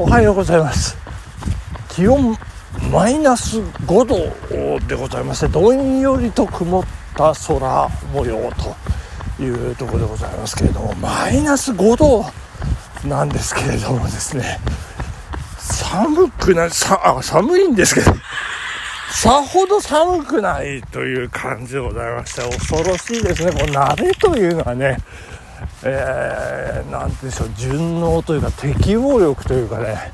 おはようございます。気温マイナス5度でございましてどんよりと曇った空模様というところでございますけれどもマイナス5度なんですけれどもですね寒くないさあ寒いんですけどさほど寒くないという感じでございまして恐ろしいですね。この鍋というのはねえー、なんでしょう順応というか適応力というかね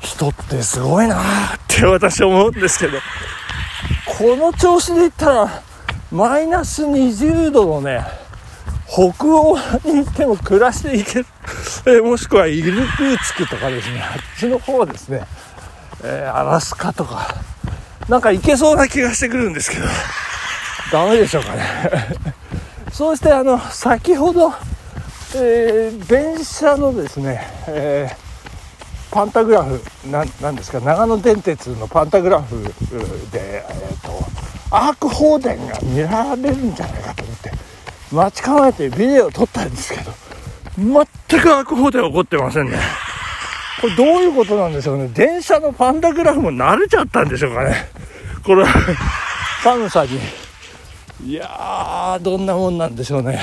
人ってすごいなって私思うんですけどこの調子でいったらマイナス20度のね北欧に行っても暮らしていける、えー、もしくはイルクーツクとかですねあっちの方ですね、えー、アラスカとかなんか行けそうな気がしてくるんですけどダメでしょうかね。そしてあの先ほど、えー、電車のですね、えー、パンタグラフなんですか長野電鉄のパンタグラフで、えーと、アーク放電が見られるんじゃないかと思って待ち構えてビデオを撮ったんですけど全くアーク放電起こってませんね。これどういうことなんでしょうね。電車のパンタグラフも慣れちゃったんでしょうかね。これ寒さに。いやーどんなもんなんでしょうね、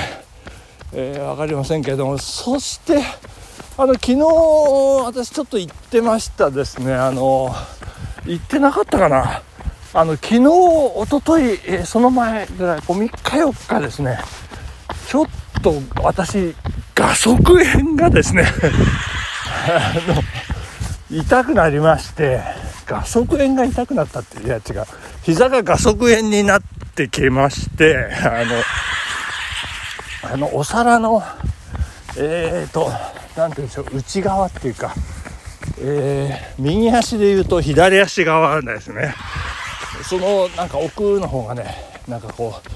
えー、分かりませんけれども。そしてあの昨日私ちょっと行ってましたですね。あの行ってなかったかな。あの昨日一昨日、えー、その前ぐらいこう3日4日ですね。ちょっと私画側炎がですね。あの痛くなりまして画側炎が痛くなったっていうやつが膝が画側炎になってきましてあのあのお皿のえーと何て言うんでしょう内側っていうか、えー、右足で言うと左足側ですね。そのなんか奥の方がねなんかこう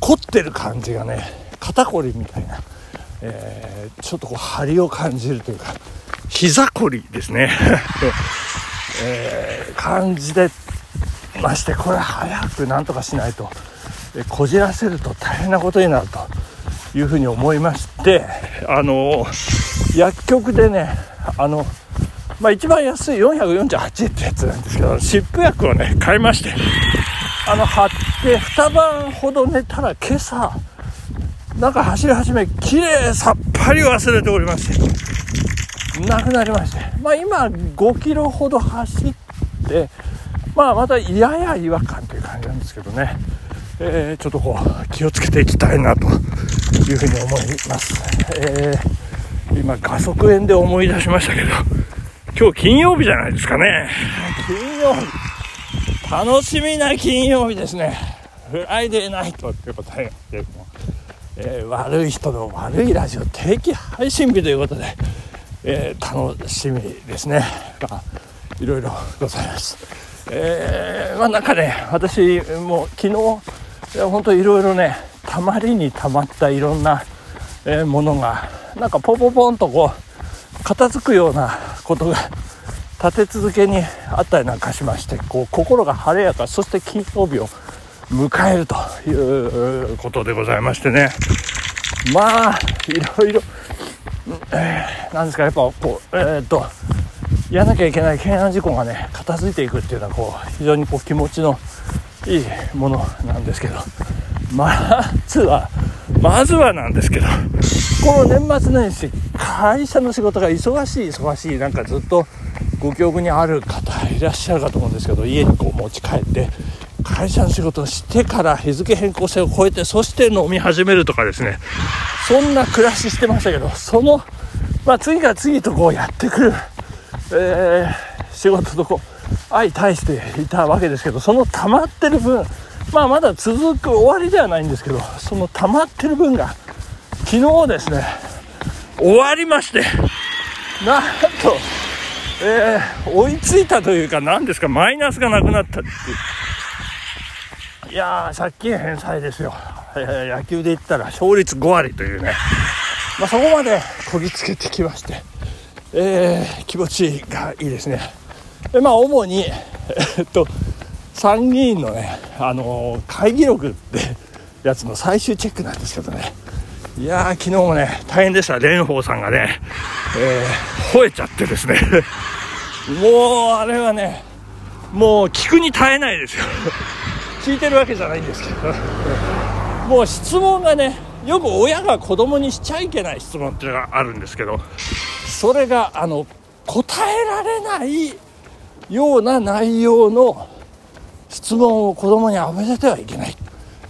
凝ってる感じがね肩こりみたいな、えー、ちょっとこう張りを感じるというか膝こりですね。えー、感じでましてこれ早くなんとかしないと、えこじらせると大変なことになるというふうに思いましてあの薬局でねあのまあ、一番安い448円ってやつなんですけど湿布薬をね買いましてあの貼って2晩ほど寝たら今朝なんか走り始め綺麗さっぱり忘れておりましてなくなりましてまあ今5キロほど走ってまあまたやや違和感という感じなんですけどね、えー、ちょっとこう気をつけていきたいなというふうに思います、えー、今画側炎で思い出しましたけど今日金曜日じゃないですかね。金曜日。楽しみな金曜日ですね。フライデーナイトっていうことで、えー、悪い人の悪いラジオ定期配信日ということで、えー、楽しみですね。がいろいろございます。えー、まあなんかね私もう昨日本当いろいろねたまりにたまったいろんな、えー、ものがなんかポンポンポンとこう片付くようなことが立て続けにあったりなんかしましてこう心が晴れやかそして金曜日を迎えるということでございましてね。まあいろいろ、えー、なんですかやっぱこうえー、っとやらなきゃいけない懸案事項がね片付いていくっていうのはこう非常にこう気持ちのいいものなんですけど。まずはまずはなんですけど。この年末年始会社の仕事が忙しい忙しいなんかずっとご記憶にある方いらっしゃるかと思うんですけど家にこう持ち帰って会社の仕事をしてから日付変更線を越えてそして飲み始めるとかですね。そんな暮らししてましたけどその、まあ、次から次とこうやってくるえー、仕事とこ相対していたわけですけどその溜まってる分まあまだ続く終わりではないんですけどその溜まってる分が昨日ですね終わりましてなんと、えー、追いついたというか何ですかマイナスがなくなったっていう。いやー借金返済ですよ、えー、野球で言ったら勝率5割というね、まあ、そこまでこぎつけてきまして。えー、気持ちがいいですね。でまあ主に、えっと参議院のね、あのー、会議録ってやつの最終チェックなんですけどね。いやー昨日もね大変でした。蓮舫さんがねえー、吠えちゃってですね。もうあれはねもう聞くに耐えないですよ。聞いてるわけじゃないんですけど。もう質問がねよく親が子供にしちゃいけない質問っていうのがあるんですけどそれがあの答えられないような内容の質問を子供に浴びせてはいけない。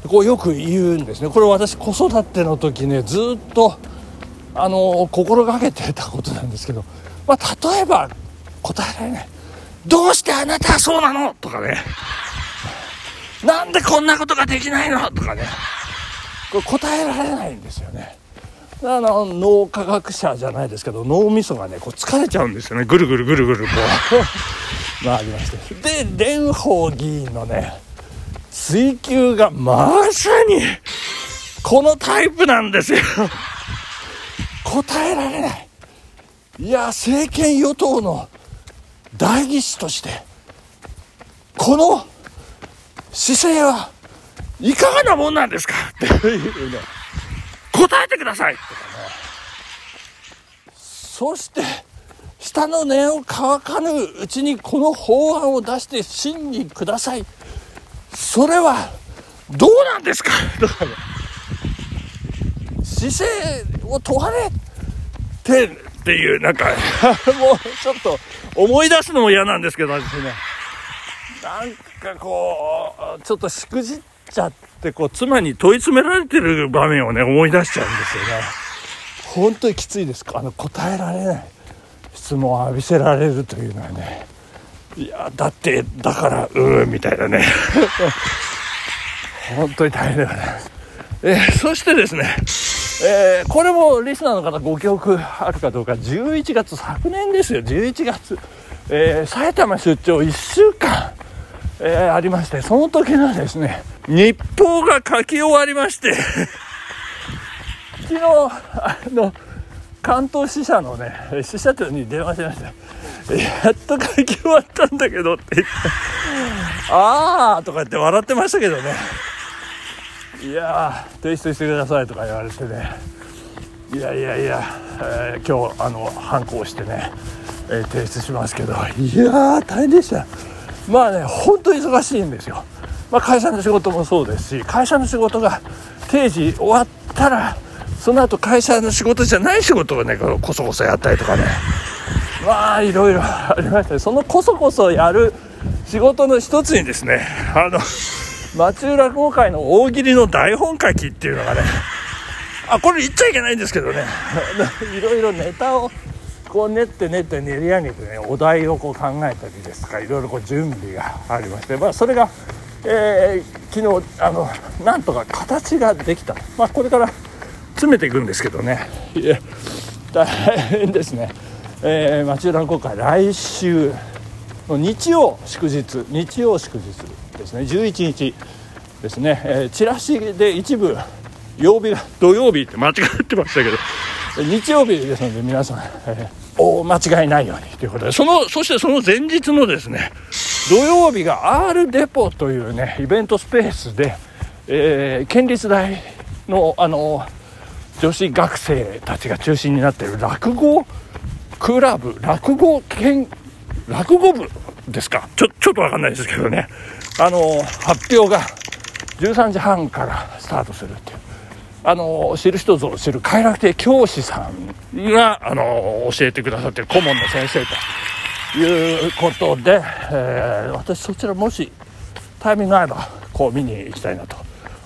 こうよく言うんですね。これ私子育ての時ねずっとあの心がけてたことなんですけど、まあ、例えば答えられない「どうしてあなたはそうなの?」とかね「なんでこんなことができないの?」とかね。これ答えられないんですよね。あの脳科学者じゃないですけど脳みそがねこう疲れちゃうんですよね。ぐるぐるぐるぐるこう。回りまして。で蓮舫議員のね追及がまさにこのタイプなんですよ。答えられない。いや政権与党の代議士としてこの姿勢はいかがなもんなんですか？っていうね答えてください。とかねそして下の念を乾かぬうちにこの法案を出して審議ください。それはどうなんですか？とかね姿勢を問われてっていうなんか もうちょっと思い出すのも嫌なんですけどですね。なんかこうちょっとしくじっちゃってこう妻に問い詰められてる場面をね思い出しちゃうんですよね。本当にきついですあの答えられない質問を浴びせられるというのはね。いやだってだからうーみたいなね。本当に大変だよね、えー、そしてですねえー、これもリスナーの方ご記憶あるかどうか。11月昨年ですよ。11月、えー、埼玉出張1週間、えー、ありましてその時のですね日報が書き終わりまして昨日あの関東支社のね支社長に電話しましたやっと書き終わったんだけどって言ってああとか言って笑ってましたけどね。いや提出してくださいとか言われてね。いやいやいや、えー、今日あの反抗してね、えー、提出しますけど。いやー大変でした。まあね本当忙しいんですよ、まあ、会社の仕事もそうですし会社の仕事が定時終わったらその後会社の仕事じゃない仕事をねこそこそやったりとかね。まあいろいろありましたね。そのこそこそやる仕事の一つにですねあの町浦落語会の大喜利の台本書きっていうのがね。あこれ言っちゃいけないんですけどね。いろいろネタをこう練って練って練り上げてねお題をこう考えたりですとかいろいろこう準備がありまして、まあ、それが、えー、昨日あのなんとか形ができた、まあ、これから詰めていくんですけどね。いや大変ですね、えー、町浦落語会来週の日曜祝日日曜祝日ですね。11日ですね、えー、チラシで一部曜日が土曜日って間違ってましたけど日曜日ですので皆さん、えー、お間違いないようにということでそのそしてその前日のですね土曜日が R デポというねイベントスペースで、えー、県立大のあの女子学生たちが中心になっている落語クラブ落語研落語部ですか？ちょちょっと分かんないですけどね。あの発表が13時半からスタートするっていう。あの知る人ぞ知る快楽亭教師さんがあの教えてくださってる顧問の先生ということで、えー、私そちらもしタイミング合えばこう見に行きたいなと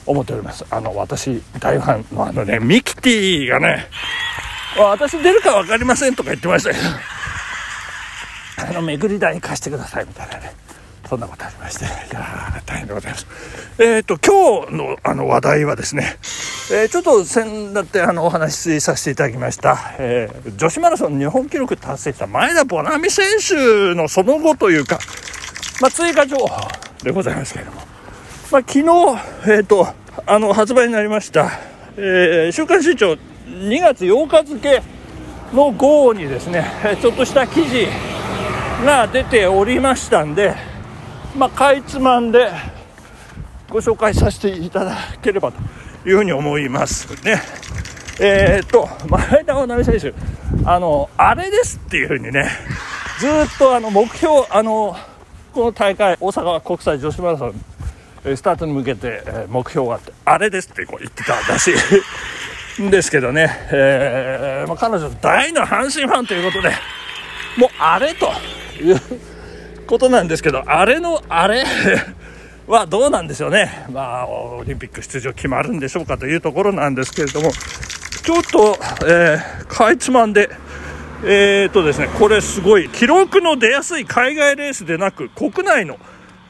思っております。あの私大ファンのあのねミキティがね私出るか分かりませんとか言ってましたけど。あの巡り台貸してくださいみたいなね。そんなことありまして、いや大変でございます。えっ、ー、と、今日のあの話題はですね、えー、ちょっと先だってあのお話しさせていただきました、えー、女子マラソン日本記録達成した前田ボナミ選手のその後というか、まあ、追加情報でございますけれども、まあ、昨日、えっ、と、あの、発売になりました、え週刊新潮2月8日付の号にですね、ちょっとした記事が出ておりましたんで、まあ、かいつまんでご紹介させていただければというふうに思いますね。えー、っと前田直選手あの、あれですっていうふうにね、ずっとあの目標、あの、この大会、大阪国際女子マラソン、スタートに向けて目標があって、あれですってこう言ってたらしいん ですけどね、えーまあ、彼女大の阪神ファンということで、もうあれということなんですけど、あれのあれ？はどうなんでしょうね。まあ、オリンピック出場決まるんでしょうかというところなんですけれども、ちょっと、えー、かいつまんで、えーとですね、これすごい、記録の出やすい海外レースでなく、国内の、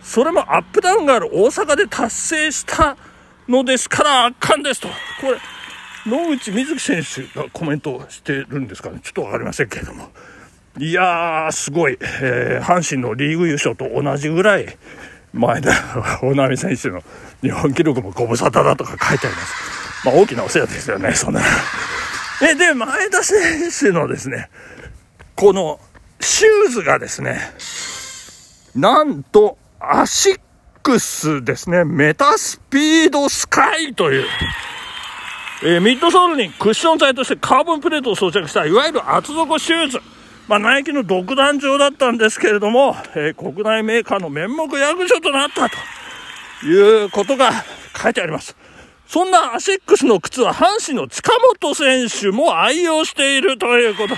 それもアップダウンがある大阪で達成したのですから圧巻ですと。これ、野口みずき選手がコメントしてるんですかね。ちょっとわかりませんけれども。いやー、すごい。えー、阪神のリーグ優勝と同じぐらい、前田 大波選手の日本記録もご無沙汰だとか書いてあります。まあ、大きなお世話ですよね、そんな。え、で、前田選手のですね、このシューズがですね、なんとアシックスですね、メタスピードスカイという、えー、ミッドソールにクッション材としてカーボンプレートを装着したいわゆる厚底シューズ。まあ、ナイキの独壇場だったんですけれども、えー、国内メーカーの面目躍如となったということが書いてあります。そんなアシックスの靴は阪神の近本選手も愛用しているということ。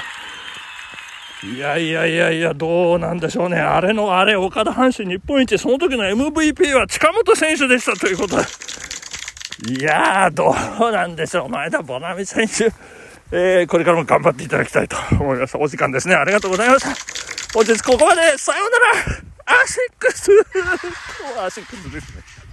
いやいやいやいや、どうなんでしょうね。あれのあれ、岡田阪神日本一、その時の MVP は近本選手でしたということ。いやー、どうなんでしょう。前田穂南選手。えー、これからも頑張っていただきたいと思います。お時間ですね。ありがとうございました。本日ここまで。さようなら。アシックス。アシックスですね。